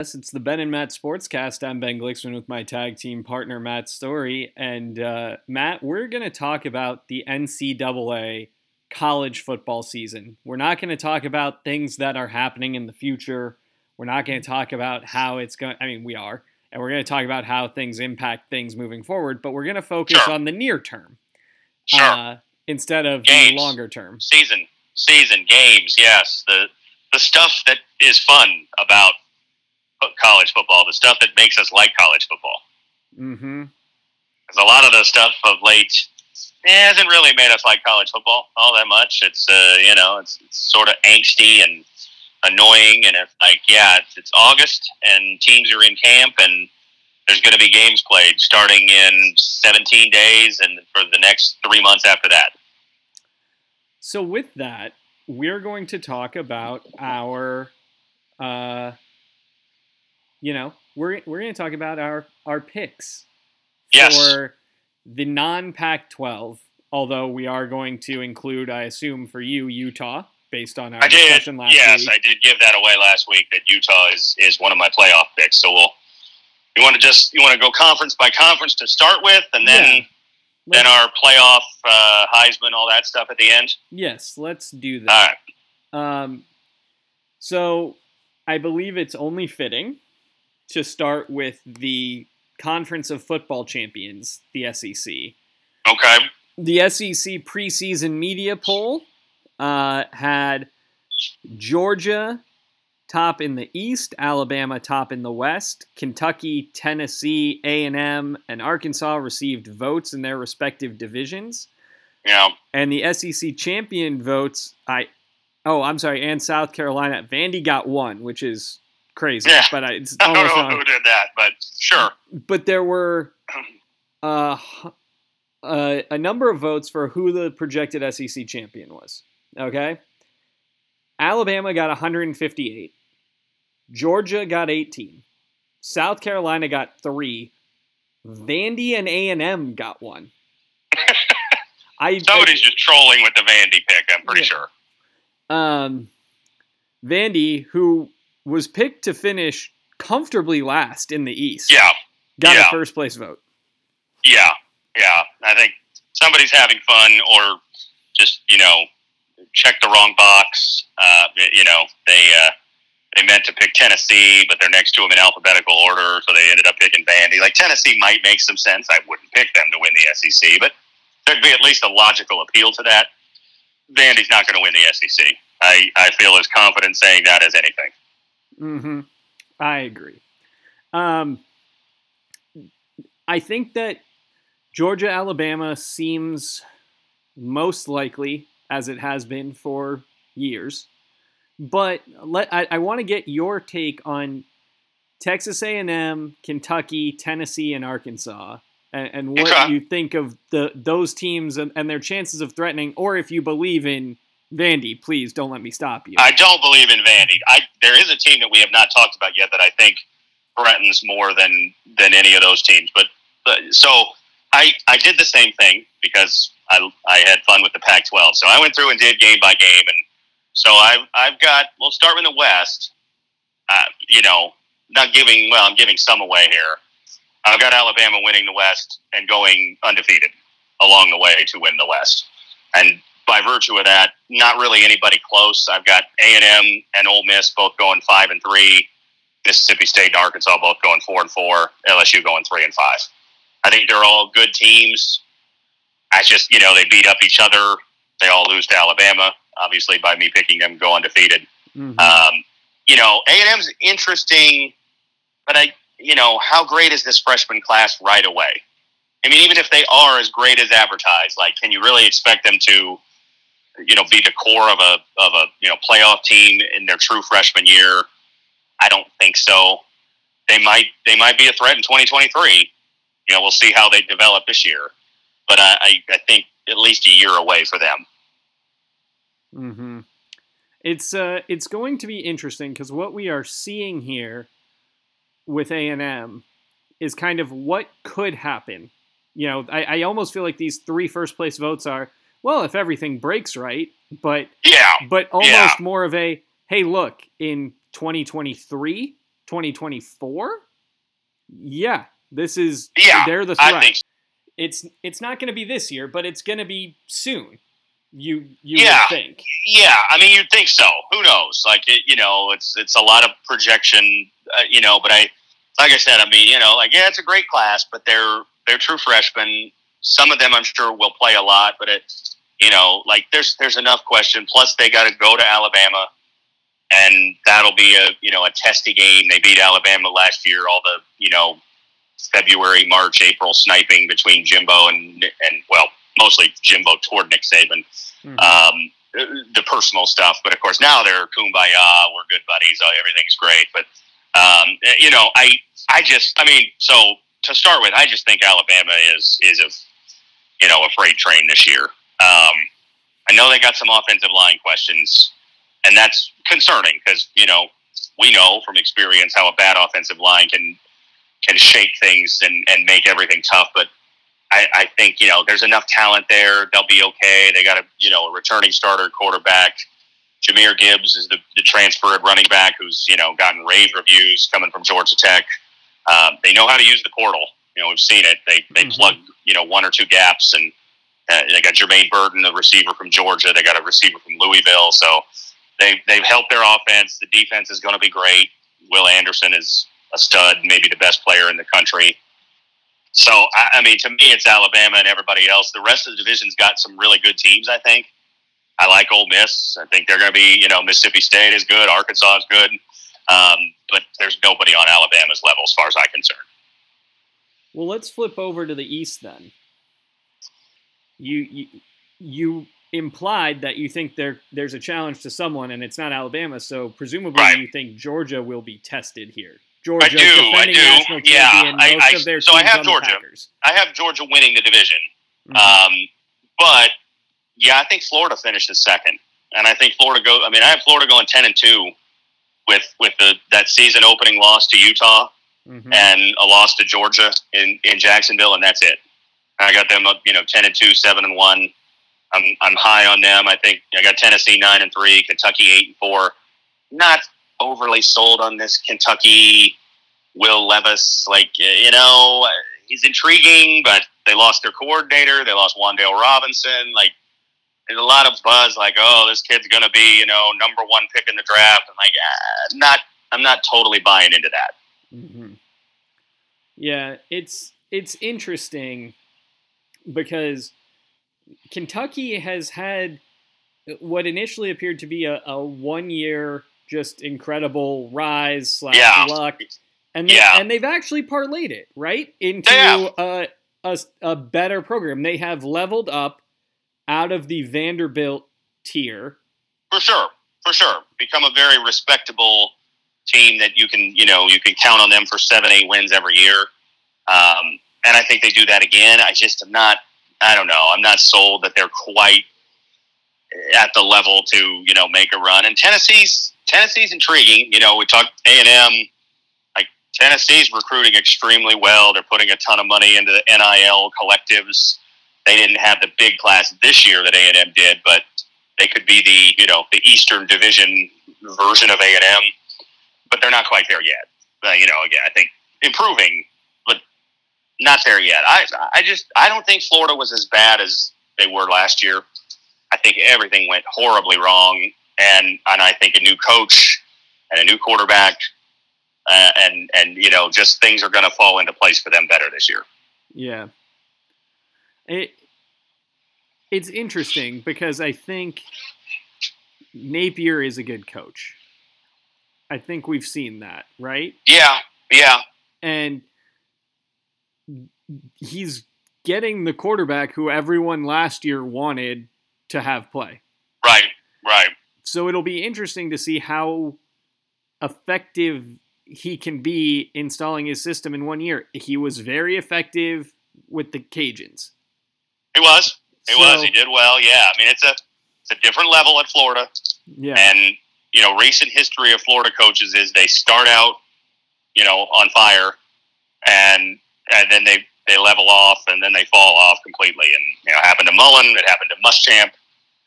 Yes, it's the Ben and Matt Sportscast. I'm Ben Glicksman with my tag team partner Matt Story, and uh, Matt, we're going to talk about the NCAA college football season. We're not going to talk about things that are happening in the future. We're not going to talk about how it's going. I mean, we are, and we're going to talk about how things impact things moving forward. But we're going to focus Sure. on the near term Sure. uh, instead of the longer term. season, season games. Yes, the the stuff that is fun about college football, the stuff that makes us like college football. Mm-hmm. Because a lot of the stuff of late eh, hasn't really made us like college football all that much. It's uh, you know, it's, it's sort of angsty and annoying, and it's like, yeah, it's, it's August and teams are in camp and. There's going to be games played starting in 17 days and for the next three months after that. So with that, we're going to talk about our, uh, you know, we're we're going to talk about our our picks Yes. for the non Pac-12. Although we are going to include, I assume, for you Utah, based on our I did. discussion last yes, week. I did give that away last week. That Utah is is one of my playoff picks. So we'll. You want to just you want to go conference by conference to start with, and then Yeah. then our playoff uh, Heisman, all that stuff at the end. Yes, let's do that. right. Um, so I believe it's only fitting to start with the Conference of Football Champions, the SEC. Okay. The SEC preseason media poll uh, had Georgia top in the East, Alabama top in the West, Kentucky, Tennessee, A&M, and Arkansas received votes in their respective divisions Yeah. and the SEC champion votes. I oh, I'm sorry, and South Carolina. Vandy got one, which is crazy, Yeah. but I- it's I don't know who did that, but sure. But there were uh, uh, a number of votes for who the projected SEC champion was. Okay, Alabama got 158, Georgia got 18, South Carolina got three, Vandy and A and M got one. I Somebody's just trolling with the Vandy pick. I'm pretty Yeah. sure. um, Vandy, who was picked to finish comfortably last in the East, Yeah. got a first place vote. Yeah. Yeah. I think somebody's having fun or just you know check the wrong box. Uh, you know they. Uh, they meant to pick Tennessee, but they're next to them in alphabetical order, so they ended up picking Vandy. Like Tennessee might make some sense. I wouldn't pick them to win the SEC, but there'd be at least a logical appeal to that. Vandy's not going to win the SEC. I, I feel as confident saying that as anything. Hmm I agree. Um, I think that Georgia Alabama seems most likely, as it has been for years. But let I, I want to get your take on Texas A&M, Kentucky, Tennessee, and Arkansas, and, and what Okay. you think of the those teams and, and their chances of threatening, or if you believe in Vandy. Please don't let me stop you. I don't believe in Vandy. I there is a team that we have not talked about yet that I think threatens more than than any of those teams. But, but so I I did the same thing because I I had fun with the Pac-12. So I went through and did game by game, and so I've I've got. We'll start in the West. Uh, you know, not giving well, I'm giving some away here. I've got Alabama winning the West and going undefeated along the way to win the West. And by virtue of that, not really anybody close. I've got A and M and Ole Miss both going five and three. Mississippi State and Arkansas both going four and four. LSU going three and five. I think they're all good teams. I just, you know, they beat up each other. They all lose to Alabama, obviously by me picking them go undefeated. Mhm. Um, you know, A and M's interesting, but I, you know, how great is this freshman class right away? I mean, even if they are as great as advertised, like, can you really expect them to, you know, be the core of a of a you know playoff team in their true freshman year? I don't think so. They might they might be a threat in 2023. You know, we'll see how they develop this year, but I I, I think at least a year away for them. hmm It's uh, it's going to be interesting because what we are seeing here with A and M is kind of what could happen. You know, I, I almost feel like these three first place votes are well, if everything breaks right, but Yeah, but almost Yeah. more of a hey, look in 2023, 2024. Yeah, this is Yeah, they're the threat. I think. so. It's it's not going to be this year, but it's going to be soon. You you Yeah. would think. Yeah, I mean, you'd think so. Who knows? Like, it, you know, it's it's a lot of projection, uh, you know. But I, like I said, I mean, you know, like yeah, it's a great class, but they're they're true freshmen. Some of them, I'm sure, will play a lot, but it, you know, like there's there's enough question. Plus, they got to go to Alabama, and that'll be a you know a testy game. They beat Alabama last year. All the you know February, March, April sniping between Jimbo and and well, mostly Jimbo toward Nick Saban Mhm. um, the personal stuff. But of course, now they're kumbaya. We're good buddies. uh, Everything's great. But um, you know, I I just I mean, so to start with, I just think Alabama is is a you know a freight train this year. Um, I know they got some offensive line questions, and that's concerning because you know we know from experience how a bad offensive line can can shake things and, and make everything tough. But I, I think you know there's enough talent there. They'll be okay. They got a you know a returning starter quarterback. Jahmyr Gibbs is the, the transfer at running back who's you know gotten rave reviews coming from Georgia Tech. Um, they know how to use the portal. You know we've seen it. They they Mhm. plug you know one or two gaps and uh, they got Jermaine Burton, the receiver from Georgia. They got a receiver from Louisville. So they they've helped their offense. The defense is going to be great. Will Anderson is a stud, maybe the best player in the country. So I, I mean, to me, it's Alabama and everybody else. The rest of the division's got some really good teams. I think. I like Ole Miss. I think they're going to be. You know, Mississippi State is good. Arkansas is good. Um, but there's nobody on Alabama's level as far as I'm concerned. Well, let's flip over to the East then. You you, you implied that you think there there's a challenge to someone, and it's not Alabama. So presumably, Right. you think Georgia will be tested here. Georgia, I do, I defending do. national Yeah, champion, I- most I- of their so I have Georgia. Packers. I have Georgia winning the division. Mhm. Um, but yeah, I think Florida finishes second, and I think Florida go. I mean, I have Florida going ten and two with with the that season opening loss to Utah Mhm. and a loss to Georgia in in Jacksonville, and that's it. I got them up, you know, ten and two, seven and one. I'm I'm high on them. I think I got Tennessee nine and three, Kentucky eight and four. Not overly sold on this Kentucky Will Levis. Like you know, he's intriguing, but they lost their coordinator. They lost Wan'Dale Robinson. Like there's a lot of buzz. Like oh, this kid's gonna be you know number one pick in the draft. And like not I'm not totally buying into that. hmm Yeah, it's it's interesting because Kentucky has had what initially appeared to be a, a one year just incredible rise slash Yeah. luck, and they, Yeah. and they've actually parlayed it right into a, a a better program. They have leveled up out of the Vanderbilt tier. For sure, for sure. Become a very respectable team that you can, you know, you can count on them for seven, eight wins every year. Um, and I think they do that again. I just am not. I don't know. I'm not sold that they're quite at the level to, you know, make a run. And Tennessee's Tennessee's intriguing. You know, we talked A and M. Like Tennessee's recruiting extremely well. They're putting a ton of money into the NIL collectives. They didn't have the big class this year that A and M did, but they could be the you know the Eastern Division version of A and M, but they're not quite there yet. Uh, you know, again, I think improving, not there yet. I I just I don't think Florida was as bad as they were last year. I think everything went horribly wrong, and and I think a new coach and a new quarterback, uh, and and you know just things are going to fall into place for them better this year. Yeah. It it's interesting because I think Napier is a good coach. I think we've seen that, right? Yeah, yeah, And he's getting the quarterback who everyone last year wanted to have play. right, right. So it'll be interesting to see how effective he can be installing his system in one year. He was very effective with the Cajuns. He was. He was. He did well. Yeah. I mean, it's a it's a different level at Florida, Yeah. and you know, recent history of Florida coaches is they start out, you know, on fire, and and then they they level off, and then they fall off completely. And you know, happened to Mullen. It happened to Muschamp.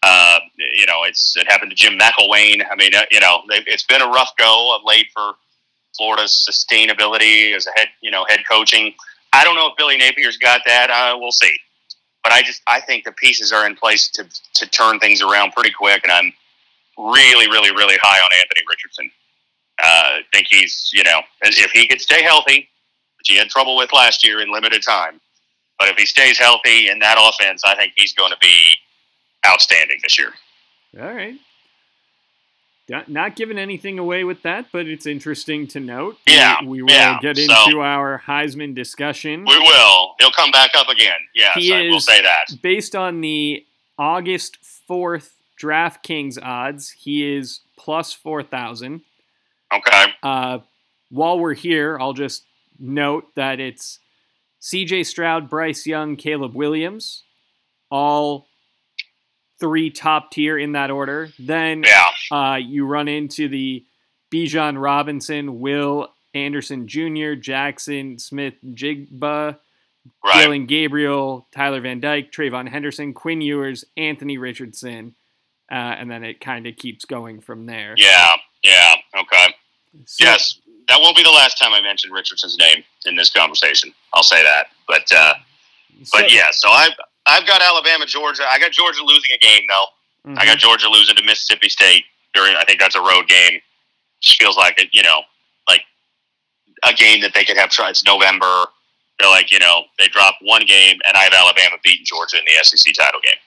Uh, you know, it's it happened to Jim McElwain. I mean, uh, you know, it's been a rough go of late for Florida's sustainability as a head, you know, head coaching. I don't know if Billy Napier's got that. Uh, we'll see. But I just I think the pieces are in place to to turn things around pretty quick, and I'm really, really, really high on Anthony Richardson. Uh, I think he's you know if he could stay healthy, which he had trouble with last year in limited time, but if he stays healthy in that offense, I think he's going to be outstanding this year. All right. Not giving anything away with that, but it's interesting to note. Yeah, we, we will yeah. get into So- our Heisman discussion. We will. He'll come back up again. Yes, He I will say that. Based on the August fourth DraftKings odds, he is plus four thousand. Okay. Uh, while we're here, I'll just note that it's C.J. Stroud, Bryce Young, Caleb Williams, all three top tier in that order. Then Yeah. uh, you run into the Bijan Robinson, Will Anderson Jr., Jackson Smith Jigba, Right. Dillon Gabriel, Tyler Van Dyke, TreVeyon Henderson, Quinn Ewers, Anthony Richardson, uh, and then it kind of keeps going from there. Yeah. Yeah. Okay. So- yes. That won't be the last time I mention Richardson's name in this conversation. I'll say that. But uh, so- but yeah. So I've I've got Alabama, Georgia. I got Georgia losing a game though. Mhm. I got Georgia losing to Mississippi State during. I think that's a road game. Just feels like it. You know, like a game that they could have. Tried. It's November. They're like, you know, they drop one game, and I have Alabama beating Georgia in the SEC title game.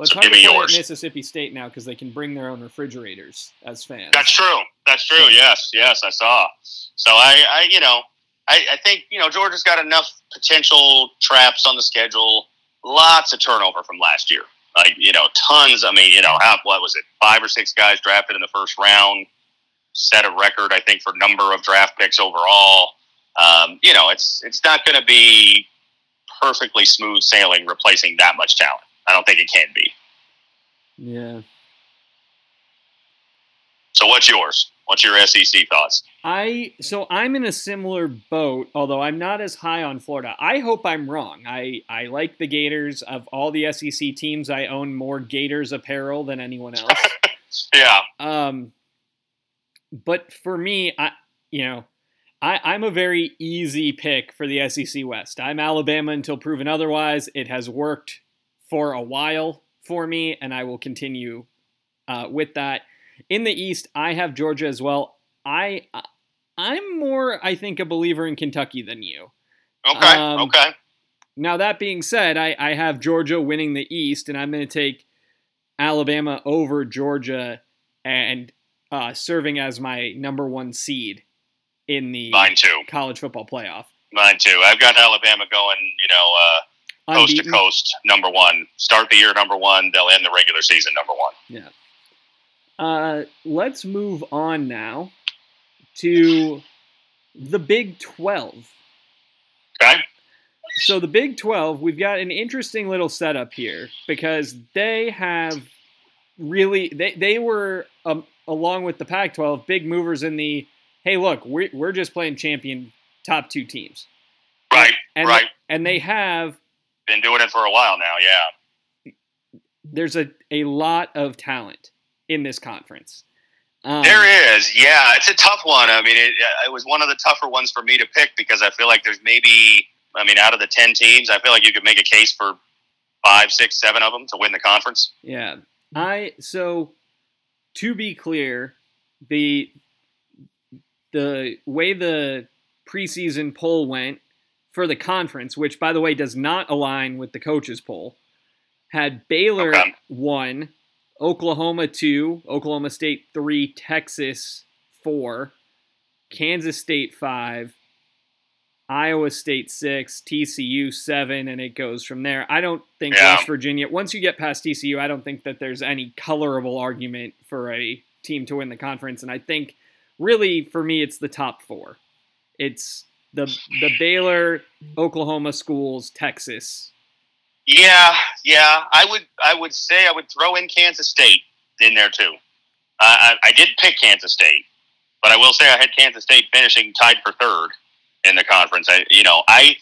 Well, it's So hard to me play at. Mississippi State now because they can bring their own refrigerators as fans. That's true. That's true. Yes, yes, I saw. So I, I you know, I, I think you know Georgia's got enough potential traps on the schedule. Lots of turnover from last year. Like you know, tons. I mean, you know, how, what was it? Five or six guys drafted in the first round. Set a record, I think, for number of draft picks overall. Um, you know, it's it's not going to be perfectly smooth sailing replacing that much talent. I don't think it can be. Yeah. So what's yours? What's your SEC thoughts? I so I'm in a similar boat, although I'm not as high on Florida. I hope I'm wrong. I I like the Gators. Of all the SEC teams, I own more Gators apparel than anyone else. Yeah. um, but for me, I you know, I I'm a very easy pick for the SEC West. I'm Alabama until proven otherwise. It has worked for a while for me, and I will continue uh, with that. In the East, I have Georgia as well. I I'm more, I think, a believer in Kentucky than you. Okay. Um, okay. Now that being said, I, I have Georgia winning the East, and I'm going to take Alabama over Georgia and uh, serving as my number one seed in the Mine too. college football playoff. Mine too. I've got Alabama going, you know, uh, coast to coast, number one. Start the year number one. They'll end the regular season number one. Yeah. Uh, let's move on now to the Big 12. Okay. So the Big 12, we've got an interesting little setup here because they have really they they were um, along with the Pac-12 big movers in the hey look we're we're just playing champion top two teams Right. and right. and they have Been doing it for a while now. Yeah. there's a a lot of talent in this conference. Um, There is. Yeah. It's a tough one. I mean, it, it was one of the tougher ones for me to pick because I feel like there's maybe, I mean, out of the 10 teams, I feel like you could make a case for five, six, seven of them to win the conference. Yeah. I so to be clear, the the way the preseason poll went for the conference, which by the way does not align with the coaches poll, had Baylor Okay. one, Oklahoma two, Oklahoma State three, Texas four, Kansas State five, Iowa State six, TCU seven, and it goes from there. I don't think Yeah. West Virginia. Once you get past TCU, I don't think that there's any colorable argument for a team to win the conference. And I think really for me, it's the top four. It's the the Baylor, Oklahoma schools, Texas. Yeah, yeah. I would, I would say I would throw in Kansas State in there too. I, I, I did pick Kansas State, but I will say I had Kansas State finishing tied for third in the conference. I, you know, I,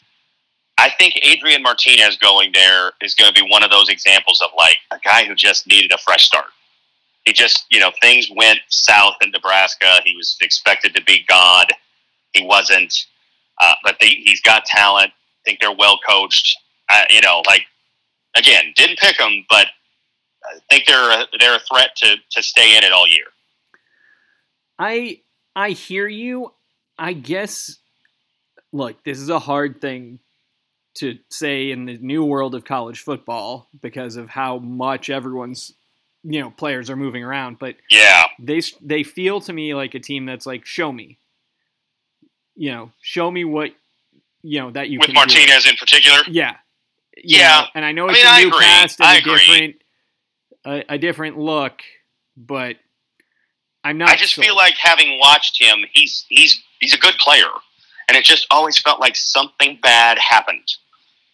I think Adrian Martinez going there is going to be one of those examples of like a guy who just needed a fresh start. He just, you know, things went south in Nebraska. He was expected to be God. He wasn't, uh, but they, he's got talent. I think they're well coached. Uh, you know, like again, didn't pick them, but I think they're a, they're a threat to to stay in it all year. I I hear you. I guess look, this is a hard thing to say in the new world of college football because of how much everyone's you know players are moving around but yeah they they feel to me like a team that's like show me you know show me what you know that you with Martinez do. in particular? Yeah. Yeah. know, and I know it's I mean, a new cast and I a agree. different a, a, different look but I'm not I just feel like having watched him he's he's he's a good player. And it just always felt like something bad happened.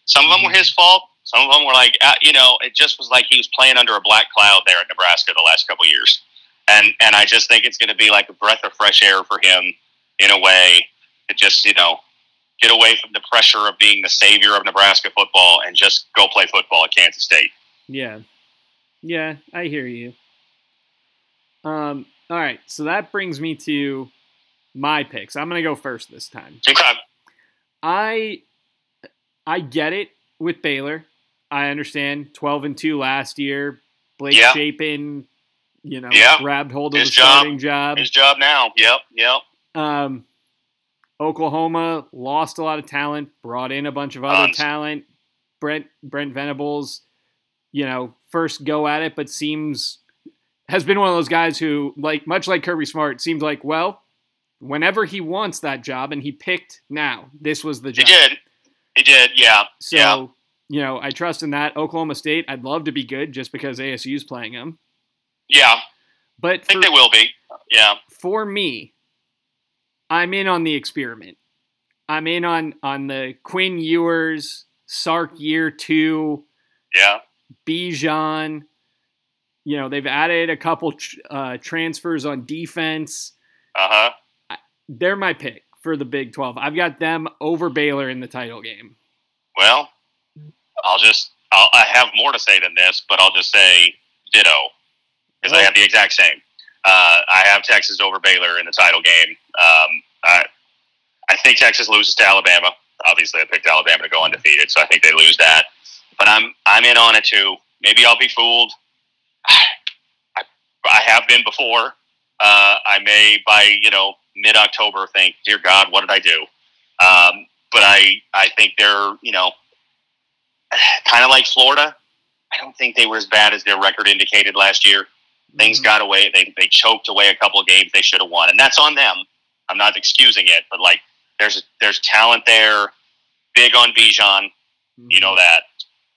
Some of them were mm-hmm. his fault. Some of them were like, uh, you know, it just was like he was playing under a black cloud there at Nebraska the last couple years, and and I just think it's going to be like a breath of fresh air for him in a way to just you know get away from the pressure of being the savior of Nebraska football and just go play football at Kansas State. Yeah, yeah, I hear you. Um, all right, so that brings me to my picks. I'm going to go first this time. Okay. I I get it with Baylor. I understand. Twelve and two last year. Blake. Shapen, you know, yep. grabbed hold of His the job. starting job. His job now. Yep. Yep. Um, Oklahoma lost a lot of talent, brought in a bunch of other talent. Brent Brent Venables, you know, first go at it, but seems has been one of those guys who, like much like Kirby Smart, seems like well, whenever he wants that job, and he picked now. This was the job. He did. He did. Yeah. So yeah you know, I trust in that. Oklahoma State, I'd love to be good just because ASU's playing them. Yeah. But I think for, they will be. Yeah. For me, I'm in on the experiment. I'm in on on the Quinn Ewers, Sark year two. Yeah. Bijan. You know, they've added a couple uh, transfers on defense. Uh huh. They're my pick for the Big 12. I've got them over Baylor in the title game. Well, I'll just I'll, I have more to say than this, but I'll just say ditto because I have the exact same. Uh, I have Texas over Baylor in the title game. Um, I I think Texas loses to Alabama. Obviously, I picked Alabama to go undefeated, so I think they lose that. But I'm I'm in on it too. Maybe I'll be fooled. I I have been before. Uh, I may by you know mid October think, dear God, what did I do? Um, but I I think they're you know kind of like Florida. I don't think they were as bad as their record indicated last year. Things mm-hmm. got away. They, they choked away a couple of games they should have won, and that's on them. I'm not excusing it, but like there's there's talent there. Big on Bijan, mm-hmm. you know that.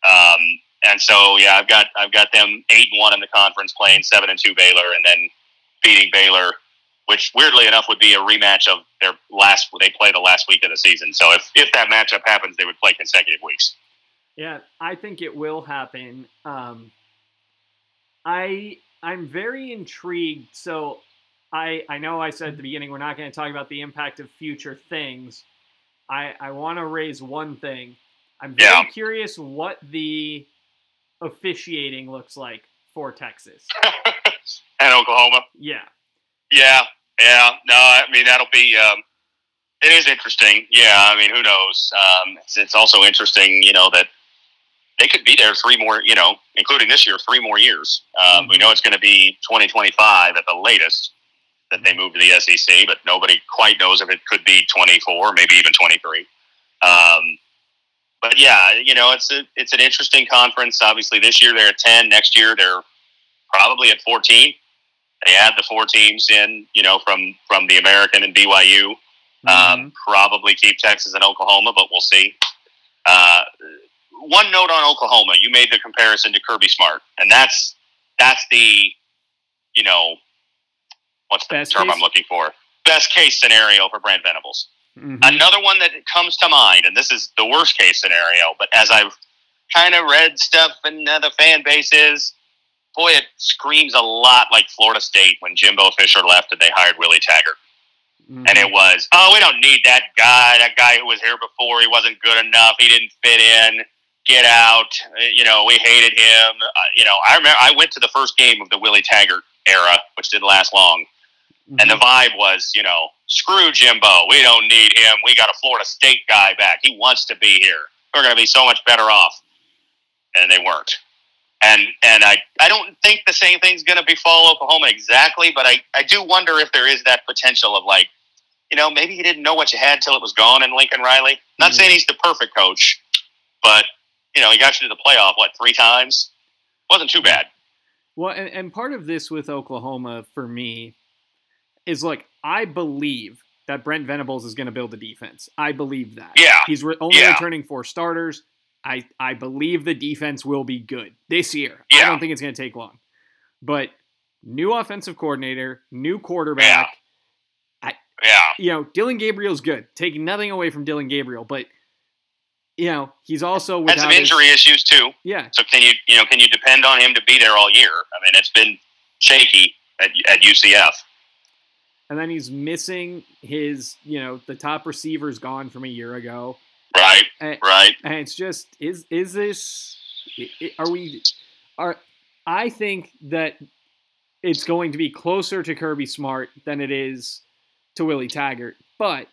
Um, and so yeah, I've got I've got them eight and one in the conference, playing seven and two Baylor, and then beating Baylor, which weirdly enough would be a rematch of their last. They play the last week of the season. So if if that matchup happens, they would play consecutive weeks. Yeah, I think it will happen. Um, I I'm very intrigued. So I I know I said at the beginning we're not going to talk about the impact of future things. I I want to raise one thing. I'm very yeah. curious what the officiating looks like for Texas and Oklahoma. Yeah. Yeah. Yeah. No, I mean that'll be. Um, it is interesting. Yeah. I mean, who knows? Um, it's, it's also interesting, you know, that they could be there three more, you know, including this year, three more years. Um, mm-hmm. We know it's going to be 2025 at the latest that they move to the SEC, but nobody quite knows if it could be 24, maybe even 23. Um, but yeah, you know, it's a it's an interesting conference. Obviously, this year they're at 10. Next year they're probably at 14. They add the four teams in, you know, from from the American and BYU. Um, mm-hmm. Um, probably keep Texas and Oklahoma, but we'll see. Uh, one note on Oklahoma. You made the comparison to Kirby Smart, and that's that's the you know what's the Best term case? I'm looking for? Best case scenario for Brent Venables. Mm-hmm. Another one that comes to mind, and this is the worst case scenario, but as I've kind of read stuff and the fan bases, boy, it screams a lot like Florida State when Jimbo Fisher left and they hired Willie Taggart. Mm-hmm. And it was, oh, we don't need that guy. That guy who was here before, he wasn't good enough. He didn't fit in get out. You know, we hated him. Uh, you know, I remember I went to the first game of the Willie Taggart era, which didn't last long. and the Mhm. vibe was, you know, screw Jimbo. We don't need him. We got a Florida State guy back. He wants to be here. We're going to be so much better off. And they weren't. And and I, I don't think the same thing's going to befall Oklahoma exactly, but I, I do wonder if there is that potential of like, you know, maybe you didn't know what you had till it was gone in Lincoln Riley. Not Mhm. saying he's the perfect coach, but, you know, he got you to the playoff, what, three times? Wasn't too bad. Well, and, and part of this with Oklahoma for me is like I believe that Brent Venables is going to build a defense. I believe that. Yeah. He's re- only Yeah. returning four starters. I I believe the defense will be good this year. Yeah. I don't think it's going to take long. But new offensive coordinator, new quarterback. Yeah. You know, Dillon Gabriel's good. Taking nothing away from Dillon Gabriel, but you know he's also Had some his- injury issues, too. yeah, So can you you know can you depend on him to be there all year? I mean, it's been shaky at, at UCF. and then he's missing his. You know, the top receiver's gone from a year ago. Right, And, right. and it's just is is this are we are I think that it's going to be closer to Kirby Smart than it is to Willie Taggart, but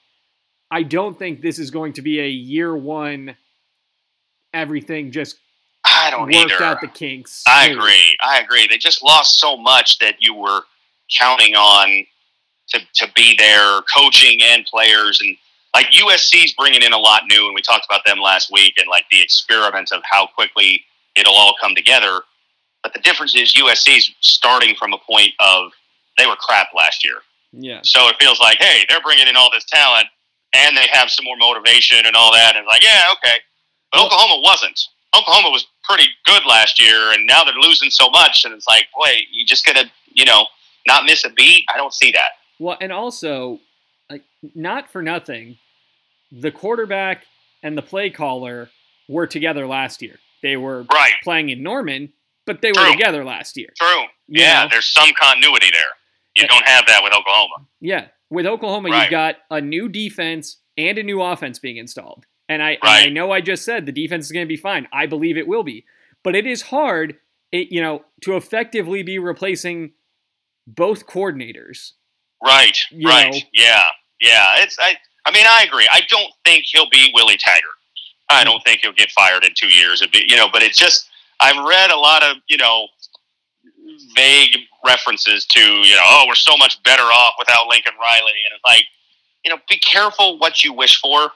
I don't think this is going to be a year one everything just I don't worked either. out the kinks. I move. agree. I agree. They just lost so much that you were counting on to, to be there, coaching and players, and like USC's bringing in a lot new, and we talked about them last week, and like the experiment of how quickly it'll all come together. But the difference is USC's starting from a point of they were crap last year, Yeah. so it feels like hey, they're bringing in all this talent, and they have some more motivation and all that, and it's like yeah, okay. But Oklahoma wasn't. Oklahoma was pretty good last year, and now they're losing so much, and it's like, boy, you just gonna, you know, not miss a beat. I don't see that. Well, and also, like, not for nothing, the quarterback and the play caller were together last year. They were Right. playing in Norman, but they were together last year. True. You yeah, know? there's some continuity there. You Yeah. don't have that with Oklahoma. Yeah. With Oklahoma, Right. you've got a new defense and a new offense being installed. And I, and Right. I know I just said the defense is going to be fine. I believe it will be. But it is hard, it, you know, to effectively be replacing both coordinators. Right. You right. know. Yeah. Yeah. It's I. I mean, I agree. I don't think he'll be Willie Taggart. I hmm. don't think he'll get fired in two years. It'd be, you know, but it's just I've read a lot of you know vague references to you know oh we're so much better off without Lincoln Riley and it's like you know be careful what you wish for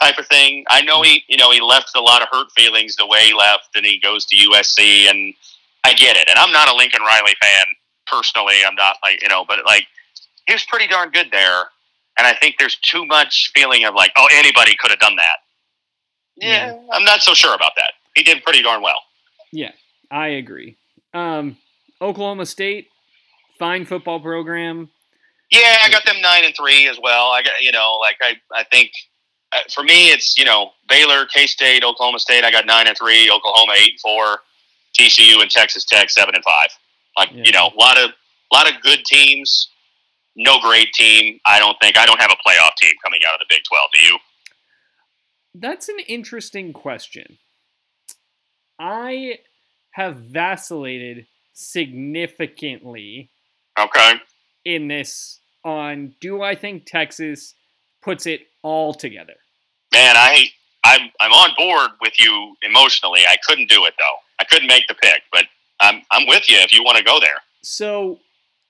type of thing. I know he you know he left a lot of hurt feelings the way he left and he goes to USC and I get it and I'm not a Lincoln Riley fan personally. I'm not like you know but like he was pretty darn good there and I think there's too much feeling of like oh anybody could have done that. Yeah, I'm not so sure about that. He did pretty darn well. Yeah, I agree. Um, Oklahoma State, fine football program. Yeah, I got them nine and three as well. I got you know, like I, I think uh, for me it's you know Baylor, K State, Oklahoma State. I got nine and three. Oklahoma eight and four. TCU and Texas Tech seven and five. Like Yeah. you know, a lot of a lot of good teams. No great team. I don't think I don't have a playoff team coming out of the Big Twelve. Do you? That's an interesting question. I have vacillated significantly Okay. in this on do I think Texas puts it all together? Man, I I'm I'm on board with you emotionally. I couldn't do it though. I couldn't make the pick, but I'm I'm with you if you want to go there. So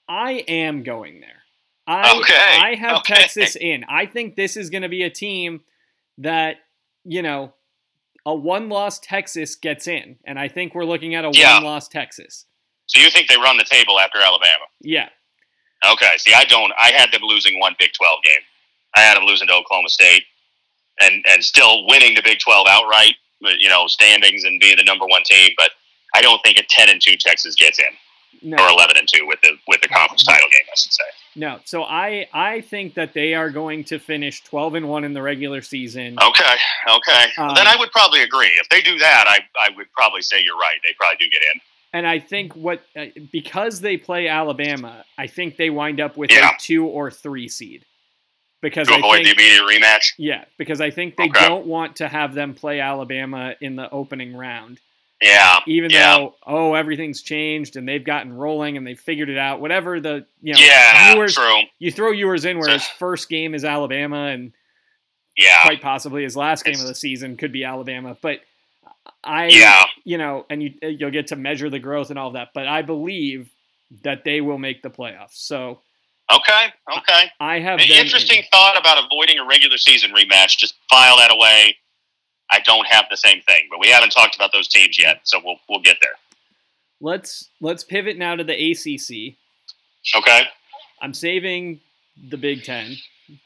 I am going there. I Okay, I have okay. Texas in. I think this is going to be a team that, you know, a one-loss Texas gets in, and I think we're looking at a Yeah. one-loss Texas. So you think they run the table after Alabama? Yeah. Okay. See, I don't. I had them losing one Big Twelve game. I had them losing to Oklahoma State, and and still winning the Big Twelve outright. You know, standings and being the number one team. But I don't think a ten and two Texas gets in, No. or eleven and two with the with the conference title game. I should say. No, so I I think that they are going to finish 12 and 1 in the regular season. Okay. Okay. Um, then I would probably agree. If they do that, I I would probably say you're right. They probably do get in. And I think what uh, because they play Alabama, I think they wind up with Yeah. a 2 or 3 seed. Because To I avoid think the immediate rematch. yeah, because I think they Okay. don't want to have them play Alabama in the opening round. Yeah. Even yeah. though oh everything's changed and they've gotten rolling and they've figured it out. Whatever the you know yeah. Ewers, True. you throw Ewers in where his first game is Alabama and Yeah. quite possibly his last game of the season could be Alabama. But I Yeah. you know, and you uh, you'll get to measure the growth and all that. But I believe that they will make the playoffs. So Okay. Okay. I have An them in. interesting thought about avoiding a regular season rematch. Just file that away. I don't have the same thing, but we haven't talked about those teams yet, so we'll we'll get there. Let's let's pivot now to the ACC. Okay. I'm saving the Big Ten,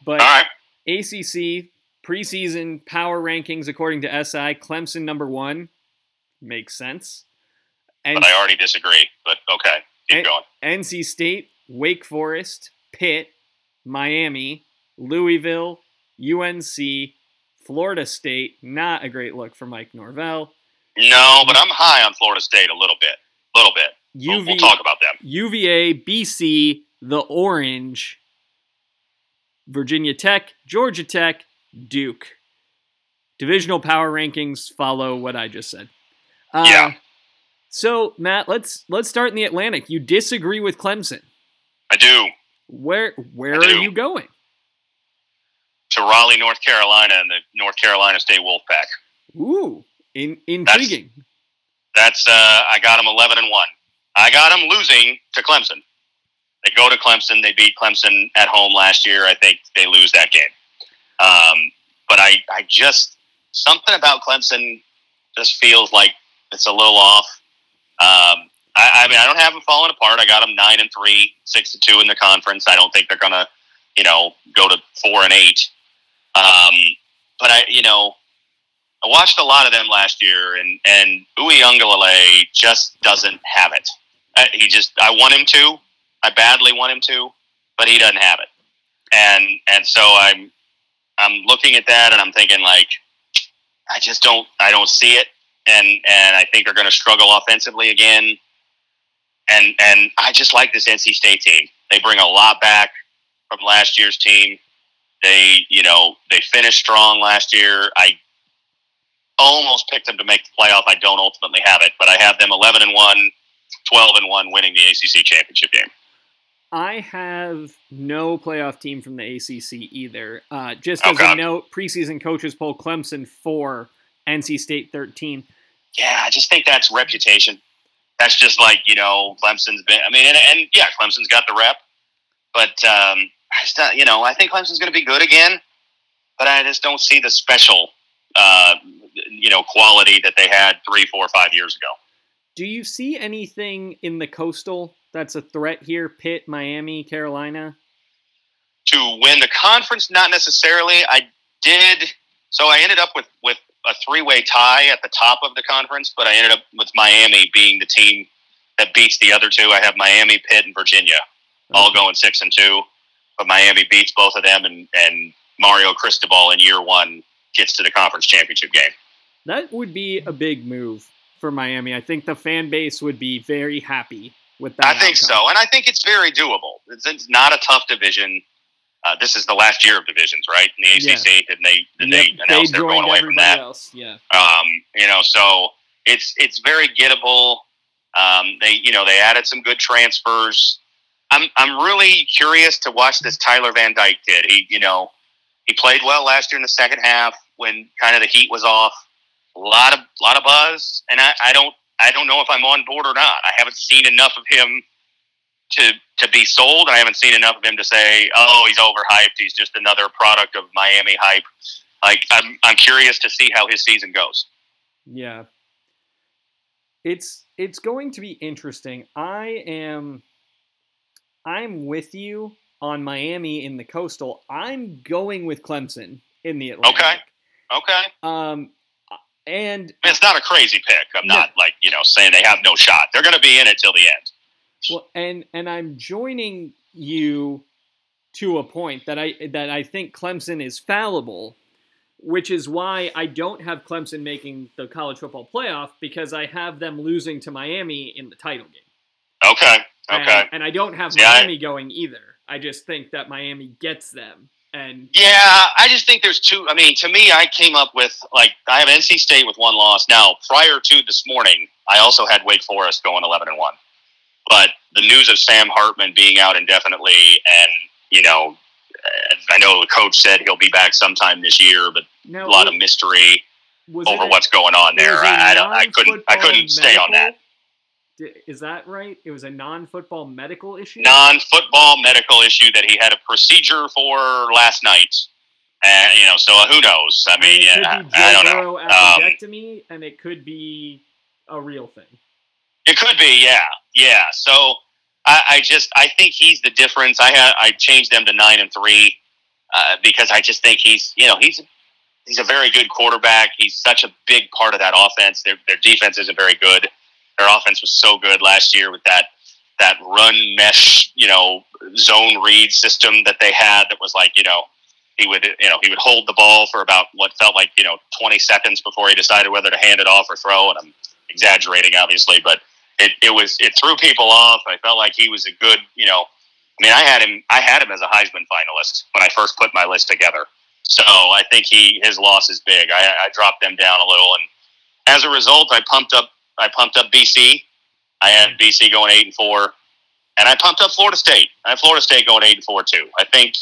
but All right. ACC preseason power rankings according to SI, Clemson number one makes sense, and But I already disagree. But okay, keep And- going. NC State, Wake Forest, Pitt, Miami, Louisville, UNC, Florida State. Not a great look for Mike Norvell. No, but I'm high on Florida State a little bit. A little bit. We'll, UV, we'll talk about them. UVA, BC, the Orange, Virginia Tech, Georgia Tech, Duke. Divisional power rankings follow what I just said. Uh, Yeah. So Matt, let's let's start in the Atlantic. You disagree with Clemson. I do. Where where I are you going? To Raleigh, North Carolina, and the North Carolina State Wolfpack. Ooh, in, intriguing. That's uh, I got them eleven and one. I got them losing to Clemson. They go to Clemson. They beat Clemson at home last year. I think they lose that game. Um, but I, I just something about Clemson just feels like it's a little off. Um, I, I mean, I don't have them falling apart. I got them nine and three, six and two in the conference. I don't think they're gonna, you know, go to four and eight. Um, but I, you know, I watched a lot of them last year, and and Uiagalelei just doesn't have it. I, he just, I want him to, I badly want him to, but he doesn't have it. And and so I'm I'm looking at that, and I'm thinking like, I just don't, I don't see it, and and I think they're going to struggle offensively again. And and I just like this NC State team. They bring a lot back from last year's team. They, you know, they finished strong last year. I almost picked them to make the playoff. I don't ultimately have it, but I have them 11 and 1, 12 and 1 winning the ACC championship game. I have no playoff team from the ACC either. Uh, just as Okay. a note, preseason coaches poll Clemson four, NC State thirteen. Yeah, I just think that's reputation. That's just like, you know, Clemson's been, I mean, and, and yeah, Clemson's got the rep, but, um, I just, you know, I think Clemson's going to be good again, but I just don't see the special, uh, you know, quality that they had three, four, five years ago. Do you see anything in the coastal that's a threat here? Pitt, Miami, Carolina. to win the conference not necessarily i did so i ended up with with a three-way tie at the top of the conference but i ended up with miami being the team that beats the other two i have miami pitt and virginia all going six and two but miami beats both of them and and mario cristobal in year one gets to the conference championship game That would be a big move for Miami. I think the fan base would be very happy with that. i think outcome. so and i think it's very doable it's, it's not a tough division uh, this is the last year of divisions, right? In the Yeah. ACC, did they did Yep, they announce they are going away from that? else. Yeah. Um, you know, so it's it's very gettable. Um, they you know they added some good transfers. I'm I'm really curious to watch this Tyler Van Dyke kid. He you know he played well last year in the second half when kind of the heat was off. A lot of lot of buzz, and I, I don't I don't know if I'm on board or not. I haven't seen enough of him to to be sold. and I haven't seen enough of him to say, oh, he's overhyped. He's just another product of Miami hype. Like I'm I'm curious to see how his season goes. Yeah. It's it's going to be interesting. I am I'm with you on Miami in the coastal. I'm going with Clemson in the Atlantic. Okay. Okay. Um and it's not a crazy pick. I'm No. not like you know saying they have no shot. They're going to be in it till the end. well and and I'm joining you to a point that I that I think Clemson is fallible, which is why I don't have Clemson making the college football playoff because I have them losing to Miami in the title game. Okay. Okay. And, and I don't have See, I- Miami going either. I just think that Miami gets them. And Yeah, I just think there's two. I mean, to me, I came up with like I have NC State with one loss. Now, prior to this morning, I also had Wake Forest going 11 and one. But the news of Sam Hartman being out indefinitely, and you know, I know the coach said he'll be back sometime this year, but now, a lot of mystery over what's going on there. I, I, I don't. I couldn't. I couldn't stay on that. Is that right? It was a non-football medical issue. non-football medical issue that he had a procedure for last night. And you know, so who knows? I mean, it yeah, could be I, don't know. Burrow Um, and it could be a real thing. it could be, yeah, yeah. So I, I just I think he's the difference. I had I changed them to nine and three uh, because I just think he's you know he's he's a very good quarterback. He's such a big part of that offense. Their their defense isn't very good. Their offense was so good last year with that that run mesh, you know, zone read system that they had that was like, you know, he would you know, he would hold the ball for about what felt like, you know, 20 seconds before he decided whether to hand it off or throw and I'm exaggerating obviously, but it, it was it threw people off. I felt like he was a good, you know, I mean, I had him I had him as a Heisman finalist when I first put my list together. So I think he his loss is big. I, I dropped them down a little, and as a result, I pumped up I pumped up BC. I had BC going eight and four, and I pumped up Florida State. I have Florida State going eight and four too. I think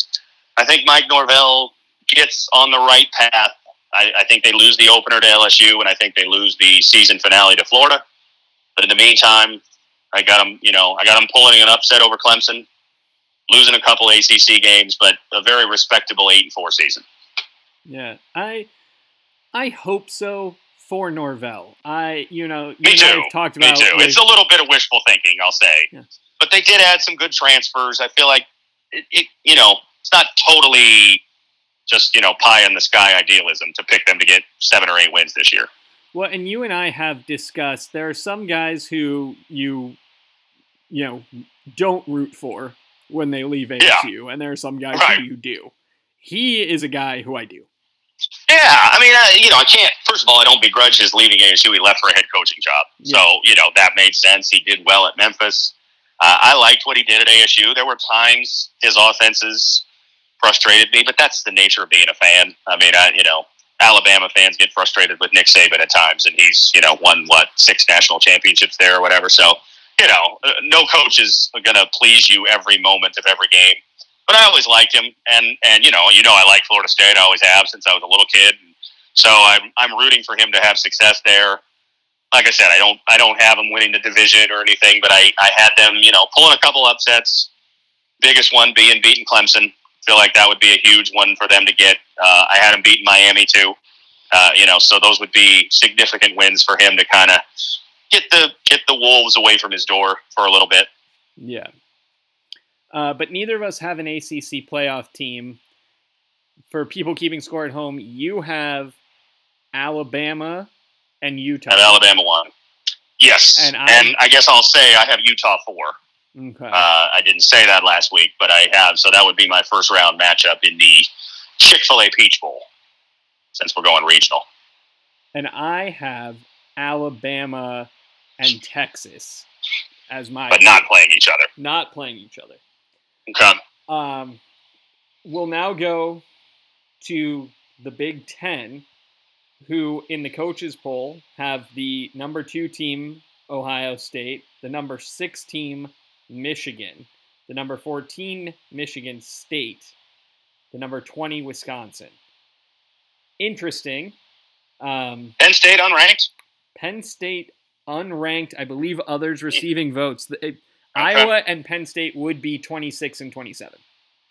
I think Mike Norvell gets on the right path. I, I think they lose the opener to LSU, and I think they lose the season finale to Florida. But in the meantime, I got them. You know, I got them pulling an upset over Clemson, losing a couple ACC games, but a very respectable eight and four season. Yeah, I I hope so for Norvell. I you know you Me too. talked Me too. with- It's a little bit of wishful thinking, I'll say. Yeah. But they did add some good transfers. I feel like it, it, you know, it's not totally just you know pie in the sky idealism to pick them to get seven or eight wins this year. Well, and you and I have discussed there are some guys who you you know don't root for when they leave ASU, and there are some guys Right. who you do. He is a guy who I do. Yeah, I mean, I, you know, I can't. First of all, I don't begrudge his leaving ASU. He left for a head coaching job, Yeah. so you know that made sense. He did well at Memphis. Uh, I liked what he did at ASU. There were times his offenses frustrated me, but that's the nature of being a fan. I mean, I, you know, Alabama fans get frustrated with Nick Saban at times, and he's you know won what six national championships there or whatever. So you know, uh, no coach is going to please you every moment of every game. But I always liked him, and and you know, you know, I like Florida State. I always have since I was a little kid. So I'm I'm rooting for him to have success there. Like I said, I don't I don't have him winning the division or anything, but I I had them, you know, pulling a couple upsets. Biggest one being beating Clemson. Feel like that would be a huge one for them to get. Uh, I had him beating Miami too. Uh, you know, so those would be significant wins for him to kind of get the get the wolves away from his door for a little bit. Yeah. Uh, but neither of us have an ACC playoff team. For people keeping score at home, you have Alabama and Utah. And Alabama won. Yes, And and I- I, guess I'll say I have Utah four. Okay. Uh, I didn't say that last week, but I have. So that would be my first round matchup in the Chick Fil A Peach Bowl, since we're going regional. and I have Alabama and Texas as my But not playing each other. not playing each other. Okay. Um, we'll now go to the Big Ten, who in the coaches poll have the number two team Ohio State, the number six team Michigan, the number fourteen Michigan State, the number twenty Wisconsin. Interesting. Um, Penn State unranked. Penn State unranked. I believe others receiving votes. The- it- Iowa and Penn State would be 26 and 27.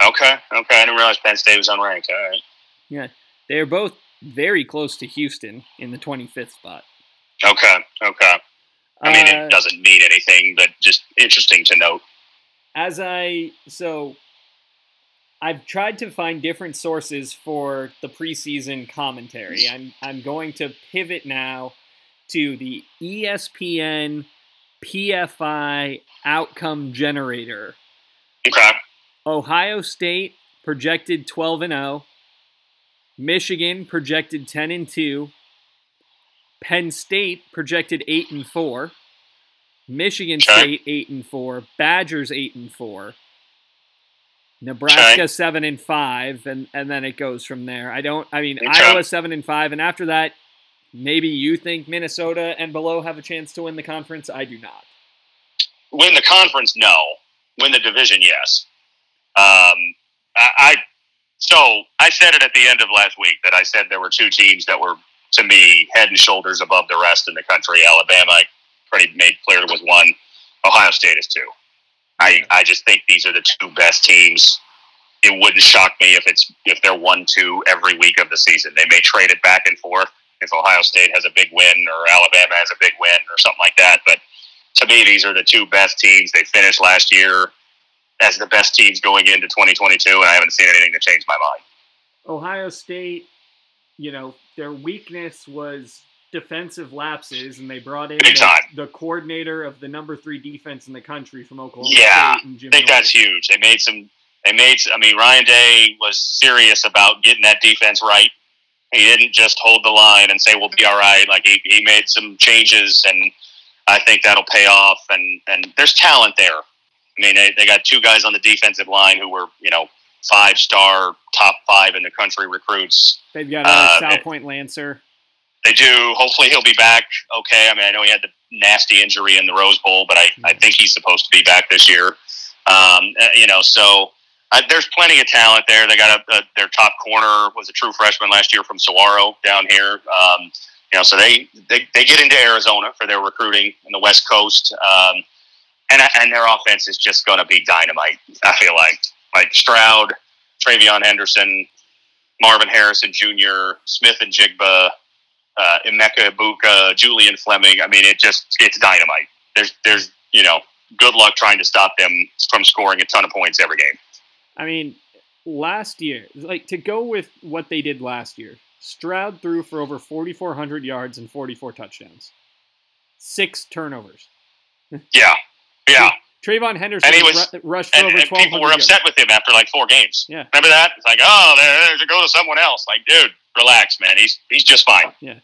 Okay. Okay. I didn't realize Penn State was unranked. All right. Yeah, they are both very close to Houston in the 25th spot. Okay. Okay. I mean, Uh, it doesn't mean anything, but just interesting to note. as I so I've tried to find different sources for the preseason commentary. I'm I'm going to pivot now to the ESPN PFI outcome generator. Okay. Ohio State projected 12 and 0. Michigan projected 10 and 2. Penn State projected 8 and 4. Michigan Okay. State 8 and 4. Badgers 8 and 4. Nebraska seven and five, and and then it goes from there. I don't. I mean, Okay. Iowa seven and five, and after that, maybe you think Minnesota and below have a chance to win the conference. I do not. Win the conference, no. Win the division, yes. Um, I, I so I said it at the end of last week that I said there were two teams that were to me head and shoulders above the rest in the country. Alabama, I pretty made clear was one. Ohio State is two. I, I just think these are the two best teams. It wouldn't shock me if it's if they're one two every week of the season. They may trade it back and forth if Ohio State has a big win or Alabama has a big win or something like that. But to me, these are the two best teams. They finished last year as the best teams going into 2022, and I haven't seen anything to change my mind. Ohio State, you know, their weakness was defensive lapses, and they brought in the, the coordinator of the number three defense in the country from Oklahoma Yeah, I think that's huge. They made some. They made. I mean, Ryan Day was serious about getting that defense right. He didn't just hold the line and say we'll be all right. Like he, he made some changes, and I think that'll pay off. And and there's talent there. I mean, they, they got two guys on the defensive line who were you know five star, top five in the country recruits. They've got a uh, Salpointe Lancer. They do. Hopefully, he'll be back. Okay. I mean, I know he had the nasty injury in the Rose Bowl, but I, I think he's supposed to be back this year. Um, uh, you know, so uh, there's plenty of talent there. They got a, a their top corner was a true freshman last year from Saguaro down here. Um, you know, so they, they they get into Arizona for their recruiting in the West Coast, um, and and their offense is just going to be dynamite. I feel like like Stroud, TreVeyon Henderson, Marvin Harrison Jr., Smith-Njigba, uh, Emeka Egbuka, Julian Fleming. I mean, it just it's dynamite. There's there's you know good luck trying to stop them from scoring a ton of points every game. I mean, last year, like to go with what they did last year, Stroud threw for over 4,400 yards and 44 touchdowns, six turnovers. Yeah, yeah. TreVeyon Henderson And he was- ru- rushed And, over and 1,200 people were yards. upset with him after like four games. Yeah. Remember that? It's like, oh, there, there to go to someone else. Like, dude, relax, man. He's he's just fine. Yeah,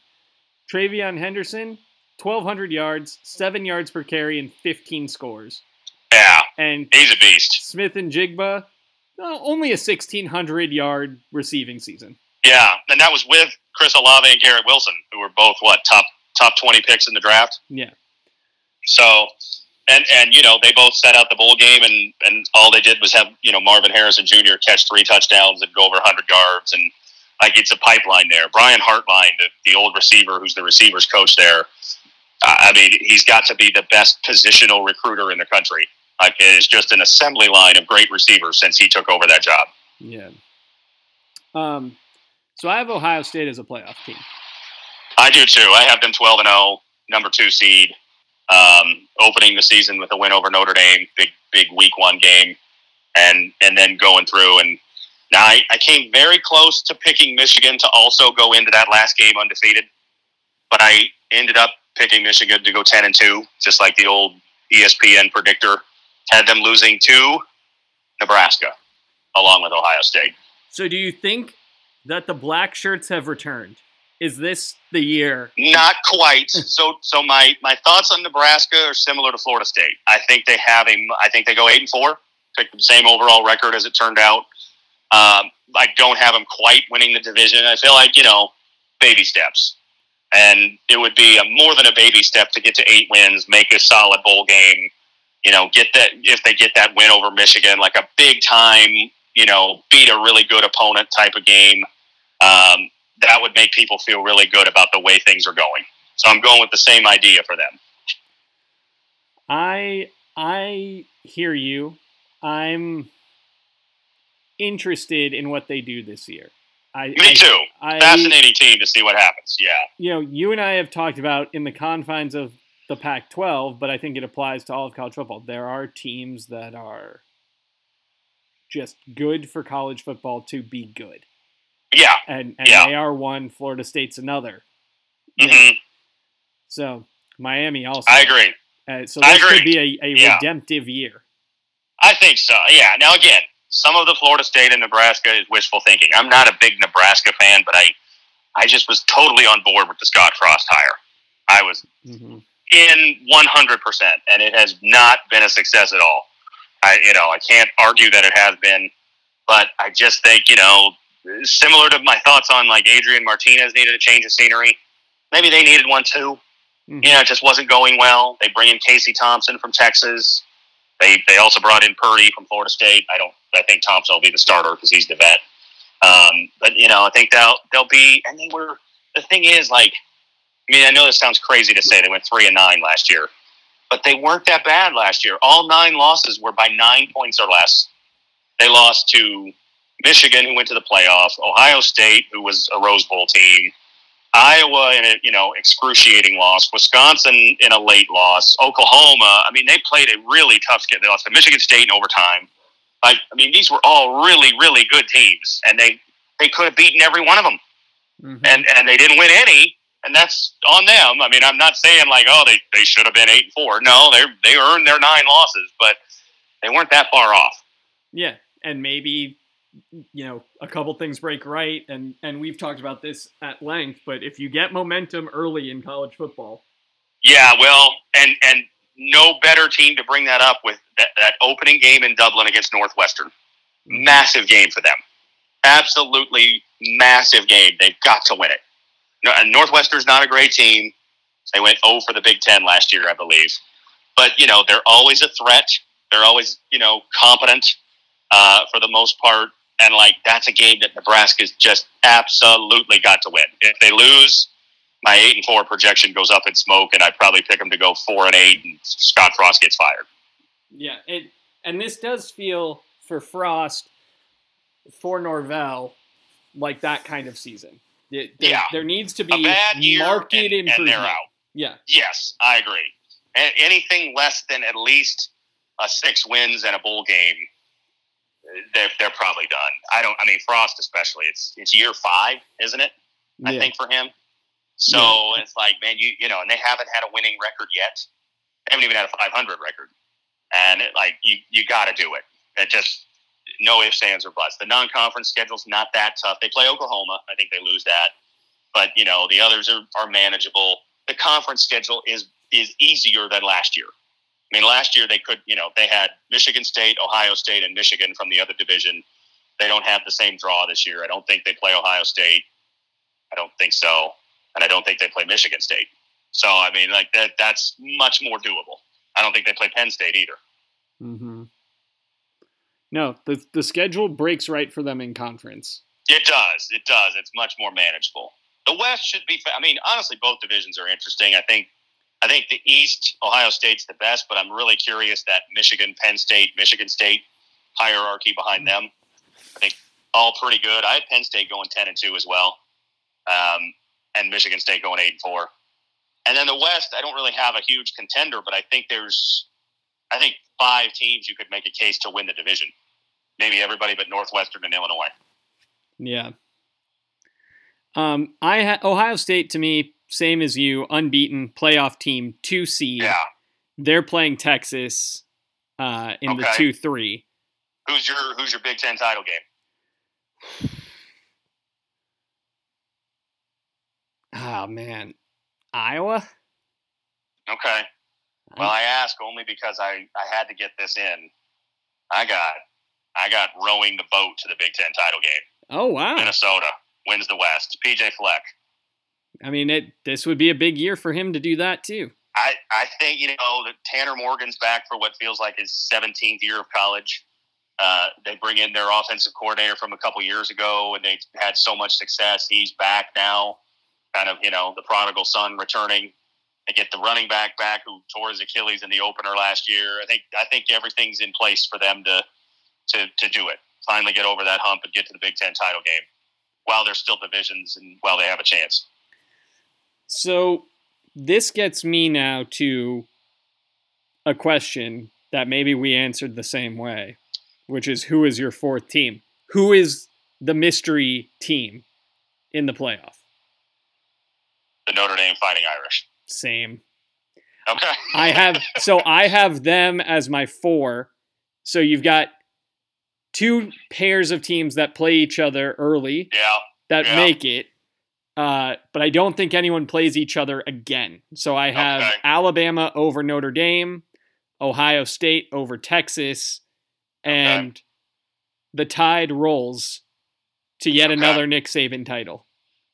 TreVeyon Henderson, 1,200 yards, seven yards per carry, and 15 scores. Yeah, And he's a beast. Smith-Njigba, uh, only a 1,600 yard receiving season. Yeah, and that was with Chris Olave and Garrett Wilson, who were both what top top twenty picks in the draft. Yeah. So, and and you know they both set out the bowl game, and and all they did was have you know Marvin Harrison Jr. catch three touchdowns and go over hundred yards, and like it's a pipeline there. Brian Hartline, the, the old receiver, who's the receivers coach there. I mean, he's got to be the best positional recruiter in the country. Like, it's just an assembly line of great receivers since he took over that job. Yeah. Um, so I have Ohio State as a playoff team. I do too. I have them 12 and 0, number two seed, um, opening the season with a win over Notre Dame, big big week one game, and and then going through. And now I, I came very close to picking Michigan to also go into that last game undefeated, but I ended up picking Michigan to go 10 and two, just like the old ESPN predictor had them losing to Nebraska, along with Ohio State. So do you think that the black shirts have returned? Is this the year? Not quite. so, so my my thoughts on Nebraska are similar to Florida State. I think they have a. I think they go eight and four, pick the same overall record as it turned out. Um, I don't have them quite winning the division. I feel like you know, baby steps, and it would be a, more than a baby step to get to eight wins, make a solid bowl game. You know, get that if they get that win over Michigan, like a big time. You know, beat a really good opponent type of game. Um, that would make people feel really good about the way things are going. So I'm going with the same idea for them. I I hear you. I'm interested in what they do this year. I, Me I, too. I, Fascinating team to see what happens. Yeah. you know, you and I have talked about in the confines of the Pac-12, but I think it applies to all of college football. There are teams that are just good for college football to be good, Yeah. and and Yeah. they are one. Florida State's another. hmm So Miami also. I agree. Uh, so this could be a, a Yeah. redemptive year. I think so. Yeah. Now again, some of the Florida State and Nebraska is wishful thinking. I'm not a big Nebraska fan, but I, I just was totally on board with the Scott Frost hire. I was hmm in 100%, and it has not been a success at all. I, you know, I can't argue that it has been. But I just think you know, similar to my thoughts on like Adrian Martinez needed a change of scenery. Maybe they needed one too. Mm-hmm. You know, it just wasn't going well. They bring in Casey Thompson from Texas. They they also brought in Purdy from Florida State. I don't. I think Thompson will be the starter because he's the vet. Um, but you know, I think they'll they'll be. And they were. The thing is, like, I mean, I know this sounds crazy to say they went three and nine last year, but they weren't that bad last year. All nine losses were by nine points or less. They lost to Michigan, who went to the playoffs. Ohio State, who was a Rose Bowl team. Iowa in a you know excruciating loss, Wisconsin in a late loss, Oklahoma. I mean, they played a really tough game. They lost to Michigan State in overtime. I, I mean, these were all really, really good teams, and they they could have beaten every one of them, mm-hmm. and and they didn't win any, and that's on them. I mean, I'm not saying like, oh, they, they should have been eight and four. No, they they earned their nine losses, but they weren't that far off. Yeah, and maybe you know a couple things break right and and we've talked about this at length but if you get momentum early in college football yeah well and and no better team to bring that up with that, that opening game in dublin against northwestern mm-hmm. massive game for them absolutely massive game they've got to win it northwestern's not a great team they went 0 for the big ten last year i believe but you know they're always a threat they're always you know competent uh, for the most part and like that's a game that Nebraska's just absolutely got to win. If they lose, my eight and four projection goes up in smoke, and I'd probably pick them to go four and eight, and Scott Frost gets fired. Yeah, it, and this does feel for Frost, for Norvell, like that kind of season. It, there, yeah, there needs to be marked and, improvement. And they're out. Yeah. Yes, I agree. anything less than at least a six wins and a bowl game they're, they're probably done. I don't. I mean, Frost especially. It's it's year five, isn't it? Yeah. I think for him. So yeah. it's like, man, you you know, and they haven't had a winning record yet. They haven't even had a 500 record, and it, like you you got to do it. It just no ifs, ands, or buts. The non-conference schedule's not that tough. They play Oklahoma. I think they lose that, but you know the others are, are manageable. The conference schedule is is easier than last year. I mean, last year they could, you know, they had Michigan State, Ohio State, and Michigan from the other division. They don't have the same draw this year. I don't think they play Ohio State. I don't think so, and I don't think they play Michigan State. So I mean, like that, that's much more doable. I don't think they play Penn State either. Mm-hmm. No, the the schedule breaks right for them in conference. It does. It does. It's much more manageable. The West should be. I mean, honestly, both divisions are interesting. I think I think the East, Ohio State's the best, but I'm really curious that Michigan, Penn State, Michigan State hierarchy behind them. I think all pretty good. I had Penn State going ten and two as well, um, and Michigan State going eight and four. And then the West, I don't really have a huge contender, but I think there's, I think five teams you could make a case to win the division. Maybe everybody but Northwestern and Illinois. Yeah. Um, I ha- Ohio State to me same as you, unbeaten playoff team, two seed. Yeah. They're playing Texas uh, in okay. the two three. Who's your Who's your Big Ten title game? Oh man, Iowa. Okay. Well, I ask only because I I had to get this in. I got I got rowing the boat to the Big Ten title game. Oh wow! Minnesota wins the West. PJ Fleck. I mean, it this would be a big year for him to do that too. I, I think you know that Tanner Morgan's back for what feels like his 17th year of college. Uh, they bring in their offensive coordinator from a couple years ago, and they had so much success. He's back now, kind of you know the prodigal son returning. They get the running back back who tore his Achilles in the opener last year. I think I think everything's in place for them to to to do it. Finally, get over that hump and get to the Big Ten title game while there's still divisions and while they have a chance. So this gets me now to a question that maybe we answered the same way, which is who is your fourth team? Who is the mystery team in the playoff? The Notre Dame Fighting Irish. Same. Okay. I have so I have them as my four. So you've got two pairs of teams that play each other early. Yeah. That yeah. make it. Uh, but I don't think anyone plays each other again. So I have okay. Alabama over Notre Dame, Ohio State over Texas, and okay. the tide rolls to yet Okay. another Nick Saban title.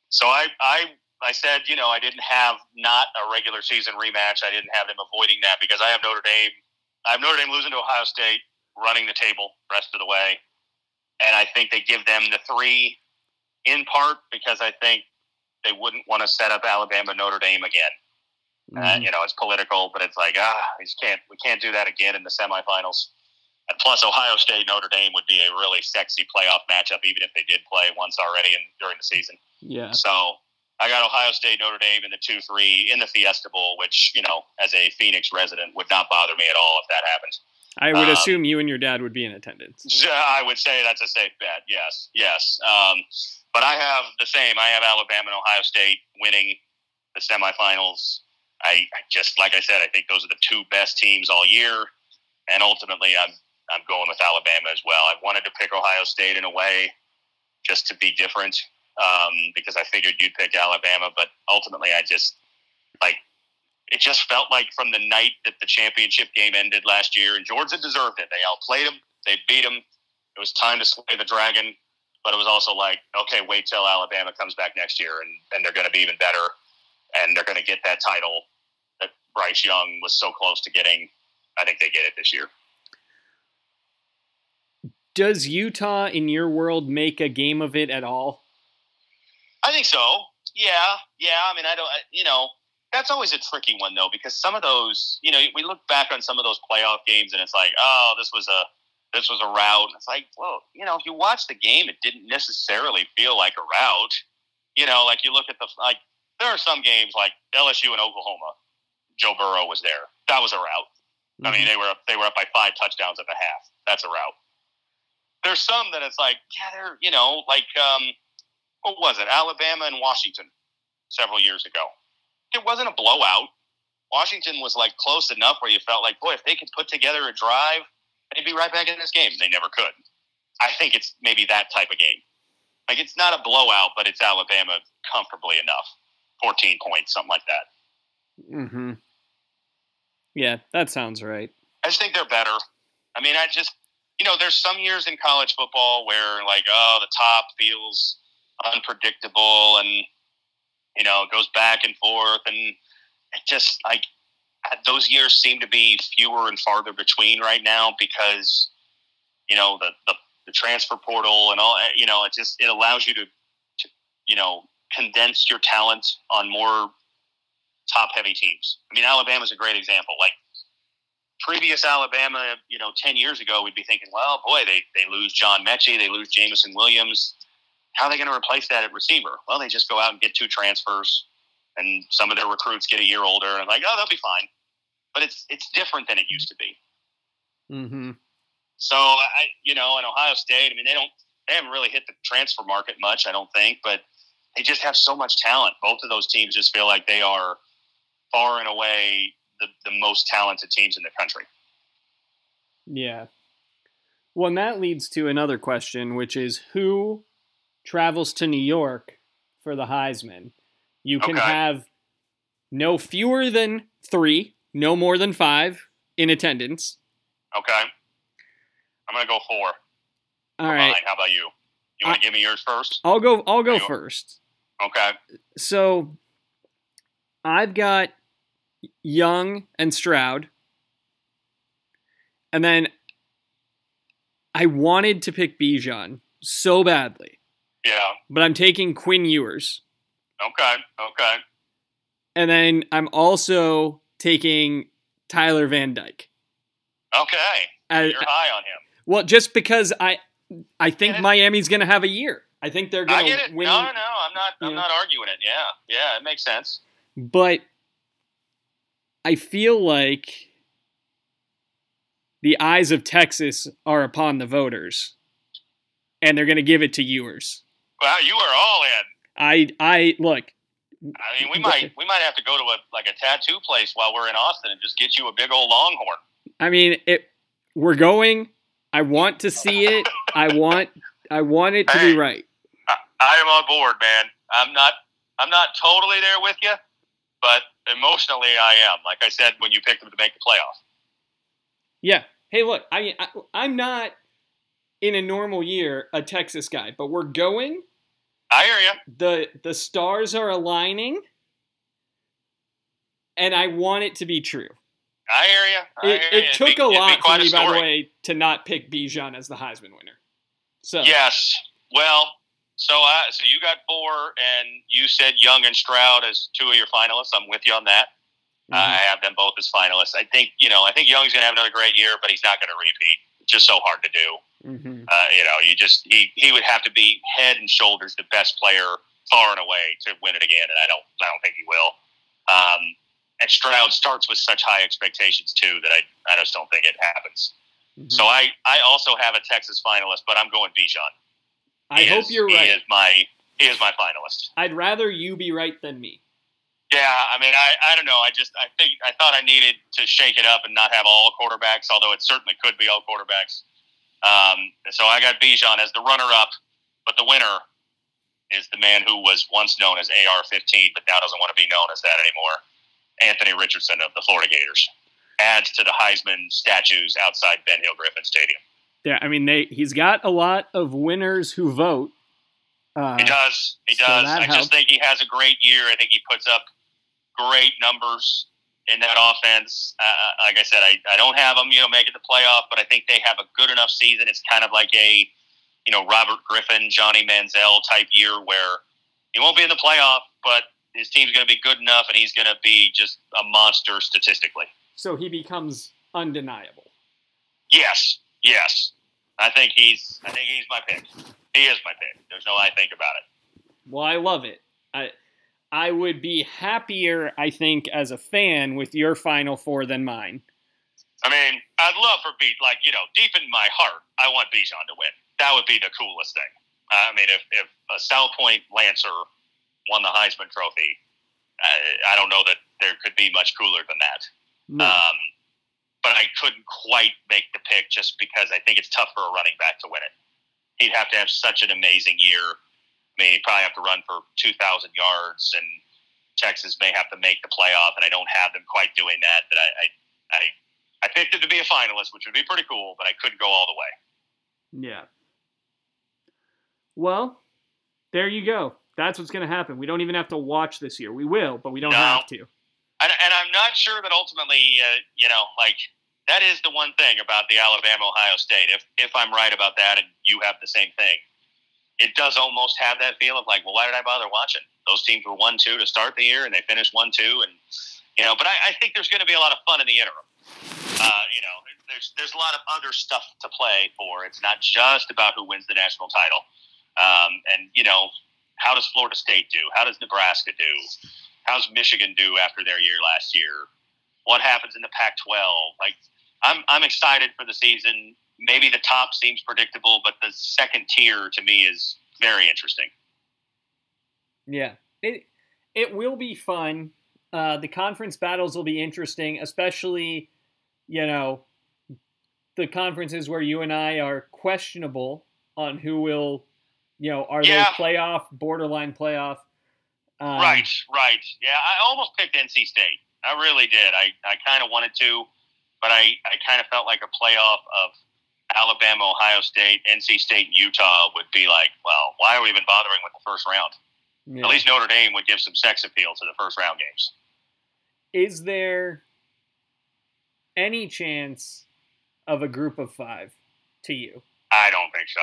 So I, I, I said, you know, I didn't have not a regular season rematch. I didn't have them avoiding that because I have Notre Dame. I have Notre Dame losing to Ohio State, running the table rest of the way, and I think they give them the three, in part because I think they wouldn't want to set up Alabama Notre Dame again. Uh, Mhm. you know, it's political, but it's like ah, we just can't we can't do that again in the semifinals. And plus, Ohio State Notre Dame would be a really sexy playoff matchup, even if they did play once already in, during the season. yeah. So I got Ohio State Notre Dame in the two three in the Fiesta Bowl, which you know, as a Phoenix resident, would not bother me at all if that happens. I would um, assume you and your dad would be in attendance. I would say that's a safe bet. Yes, yes. Um, but I have the same. I have Alabama and Ohio State winning the semifinals. I, I just, like I said, I think those are the two best teams all year, and ultimately, I'm I'm going with Alabama as well. I wanted to pick Ohio State in a way, just to be different, um, because I figured you'd pick Alabama, but ultimately, I just like it just felt like from the night that the championship game ended last year, and Georgia deserved it. They outplayed them, they beat them. It was time to slay the dragon, but it was also like, okay, wait till Alabama comes back next year, and, and they're going to be even better, and they're going to get that title that Bryce Young was so close to getting. I think they get it this year. Does Utah, in your world, make a game of it at all? I think so. Yeah, yeah. I mean, I don't. I, you know, that's always a tricky one though, because some of those, you know, we look back on some of those playoff games, and it's like, oh, this was a this was a rout. And it's like, well, you know, if you watch the game, it didn't necessarily feel like a rout. You know, like you look at the like, there are some games like LSU and Oklahoma. Joe Burrow was there. That was a rout. I mean, they were up, they were up by five touchdowns at the half. That's a route. There's some that it's like, yeah, they're you know, like um, what was it? Alabama and Washington several years ago. It wasn't a blowout. Washington was like close enough where you felt like, boy, if they could put together a drive, they'd be right back in this game. They never could. I think it's maybe that type of game. Like it's not a blowout, but it's Alabama comfortably enough. 14 points, something like that. Mm-hmm. Yeah, that sounds right. I just think they're better. I mean, I just, you know, there's some years in college football where, like, oh, the top feels unpredictable and, you know, it goes back and forth. And it just, like, uh, those years seem to be fewer and farther between right now because, you know, the, the, the transfer portal and all, uh, you know, it just, it allows you to, to you know, condense your talent on more top heavy teams. I mean, Alabama's a great example. Like, previous Alabama, you know, 10 years ago, we'd be thinking, well, boy, they, they lose John Metchie, they lose Jameson Williams. How are they going to replace that at receiver? Well, they just go out and get two transfers, and some of their recruits get a year older, and like, oh, they'll be fine. But it's it's different than it used to be. Mm-hmm. So I, you know, in Ohio State, I mean, they don't, they haven't really hit the transfer market much, I don't think, but they just have so much talent. Both of those teams just feel like they are far and away the, the most talented teams in the country. Yeah. Well, and that leads to another question, which is who travels to New York for the Heisman? You can Okay. have no fewer than three, no more than five in attendance. Okay. I'm gonna go four. All right. mine. How about you? You want to give me yours first? I'll go. I'll go first. Okay. So, I've got Young and Stroud, and then I wanted to pick Bijan so badly, Yeah. but I'm taking Quinn Ewers. Okay. Okay. And then I'm also taking Tyler Van Dyke. Okay. I- You're high on him. well, just because I I think it? Miami's going to have a year. I think they're I going get to it. win. No, no, no. I'm not. I'm not arguing it. Yeah. Yeah. It makes sense. But I feel like the eyes of Texas are upon the voters, and they're going to give it to Ewers. Wow. You are all in. I I look. I mean, we might we might have to go to a like a tattoo place while we're in Austin and just get you a big old longhorn. I mean, it. We're going. I want to see it. I want. I want it to Hey. be right. I, I am on board, man. I'm not I'm not totally there with you, but emotionally I am. Like I said when you picked them to make the playoffs. Yeah. Hey, look. I, I I'm not. in a normal year a Texas guy, but we're going. I hear you. the The stars are aligning, and I want it to be true. I hear you. I It, hear it took It'd a be- lot for me, by the way, to not pick Bijan as the Heisman winner. So Yes. Well, so I so you got four, and you said Young and Stroud as two of your finalists. I'm with you on that. mhm. I have them both as finalists. I think you know. I think Young's going to have another great year, but he's not going to repeat. It's just so hard to do. Mhm. Uh, you know, you just he he would have to be head and shoulders the best player far and away to win it again, and I don't I don't think he will. Um, and Stroud starts with such high expectations too that I I just don't think it happens. Mhm. So I I also have a Texas finalist, but I'm going Bijan. I He hope is- you're he right. Is my he is my finalist. I'd rather you be right than me. Yeah, I mean, I, I don't know. I just I think I thought I needed to shake it up and not have all quarterbacks, although it certainly could be all quarterbacks. Um, so I got Bijan as the runner-up, but the winner is the man who was once known as AR-15, but now doesn't want to be known as that anymore. Anthony Richardson of the Florida Gators adds to the Heisman statues outside Ben Hill Griffin Stadium. Yeah, I mean they he's got a lot of winners who vote. Uh, He does. He does. that I helps. just think he has a great year. I think he puts up great numbers in that offense. Uh, like I said, I, I don't have them, you know, making the playoff, but I think they have a good enough season. It's kind of like a, you know, Robert Griffin, Johnny Manziel type year where he won't be in the playoff, but his team's going to be good enough and he's going to be just a monster statistically. so he becomes undeniable. Yes, yes. I think he's. I think he's my pick. He is my pick. There's no I think about it. Well, I love it. I I would be happier, I think, as a fan with your final four than mine. I mean, I'd love for beat like you know, deep in my heart, I want Bijan to win. That would be the coolest thing. I mean, if if a Salpointe Lancer won the Heisman Trophy, I, I don't know that there could be much cooler than that. No. Um, but I couldn't quite make the pick just because I think it's tough for a running back to win it. He'd have to have such an amazing year. He'd probably have to run for 2,000 yards, and Texas may have to make the playoff, and I don't have them quite doing that. That I, I, I, I picked it to be a finalist, which would be pretty cool, but I couldn't go all the way. Yeah. Well, there you go. That's what's going to happen. We don't even have to watch this year. We will, but we don't No. have to. And, and I'm not sure that ultimately, uh, you know, like that is the one thing about the Alabama Ohio State. If if I'm right about that, and you have the same thing, it does almost have that feel of like, well, why did I bother watching? Those teams were one two to start the year, and they finished one two, and you know. But I, I think there's going to be a lot of fun in the interim. Uh, you know, there's there's a lot of other stuff to play for. It's not just about who wins the national title. Um, and you know, how does Florida State do? How does Nebraska do? How's Michigan do after their year last year? What happens in the Pac-12? Like, I'm I'm excited for the season. Maybe the top seems predictable, but the second tier to me is very interesting. Yeah. It it will be fun. Uh, the conference battles will be interesting, especially, you know, the conferences where you and I are questionable on who will, you know, are Yeah. they playoff, borderline playoff? Um, right, right. Yeah, I almost picked NC State. I really did. I, I kind of wanted to, but I, I kind of felt like a playoff of Alabama, Ohio State, NC State, Utah would be like, well, why are we even bothering with the first round? yeah. At least Notre Dame would give some sex appeal to the first round games. Is there any chance of a group of five to you? I don't think so.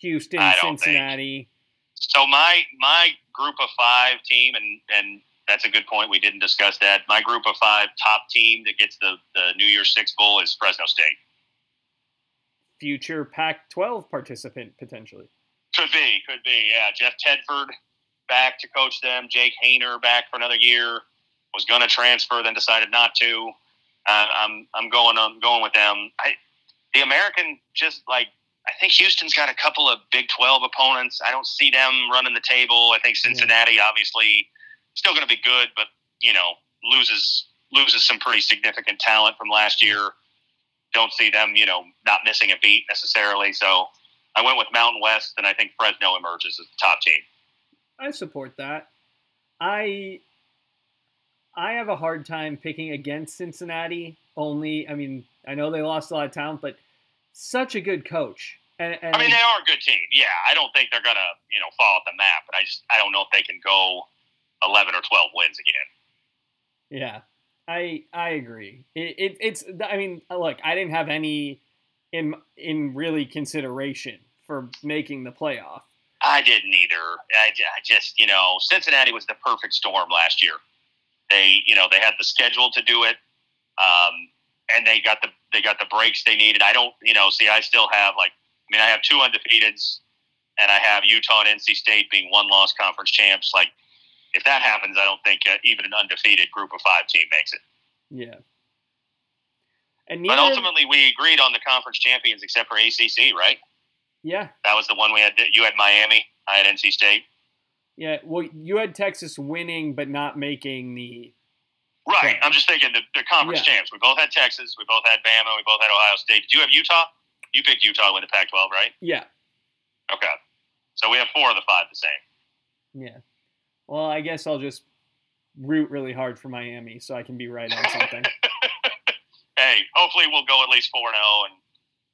Houston, I don't think. Cincinnati. So my my group of five team, and and that's a good point. We didn't discuss that. My group of five top team that gets the the New Year's Six bowl is Fresno State. Future Pac 12 participant potentially. Could be, could be. Yeah, Jeff Tedford back to coach them. Jake Haener back for another year. Was going to transfer, then decided not to. Uh, I'm I'm going I'm going with them. I the American just like I think Houston's got a couple of Big Twelve opponents. I don't see them running the table. I think Cincinnati obviously still going to be good, but you know loses loses some pretty significant talent from last year. Don't see them you know not missing a beat necessarily. So I went with Mountain West, and I think Fresno emerges as the top team. I support that. I I have a hard time picking against Cincinnati. Only, I mean, I know they lost a lot of talent, but such a good coach. And, and I mean, they are a good team. Yeah, I don't think they're gonna you know fall off the map, but I just I don't know if they can go eleven or twelve wins again. Yeah, I I agree. It, it, it's I mean, look, I didn't have any in in really consideration for making the playoff. I didn't either. I, I just you know Cincinnati was the perfect storm last year. They you know they had the schedule to do it, um, and they got the they got the breaks they needed. I don't you know see I still have like I mean I have two undefeateds, and I have Utah and NC State being one loss conference champs. Like if that happens, I don't think uh, even an undefeated group of five team makes it. Yeah. And But ultimately, we agreed on the conference champions except for ACC, right? yeah, That was the one we had. You had Miami. I had NC State. yeah. Well, you had Texas winning but not making the. Right. I'm just thinking the, the conference Yeah. champs. We both had Texas. We both had Bama. We both had Ohio State. Did you have Utah? You picked Utah to win the Pac-12, right? Yeah, Okay. So we have four of the five the same. yeah. Well, I guess I'll just root really hard for Miami so I can be right on something. hey, hopefully we'll go at least four and zero, and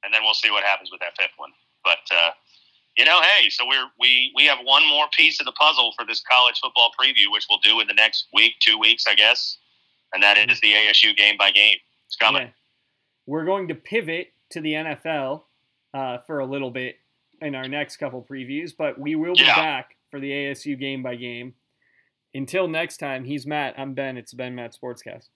and then we'll see what happens with that fifth one. But uh, you know, hey, so we're we we have one more piece of the puzzle for this college football preview, which we'll do in the next week, two weeks, I guess, and that is the ASU game by game. It's coming. Yeah. We're going to pivot to the NFL uh, for a little bit in our next couple previews, but we will be Yeah. back for the ASU game by game. Until next time, he's Matt. I'm Ben. It's Ben Matt Sportscast.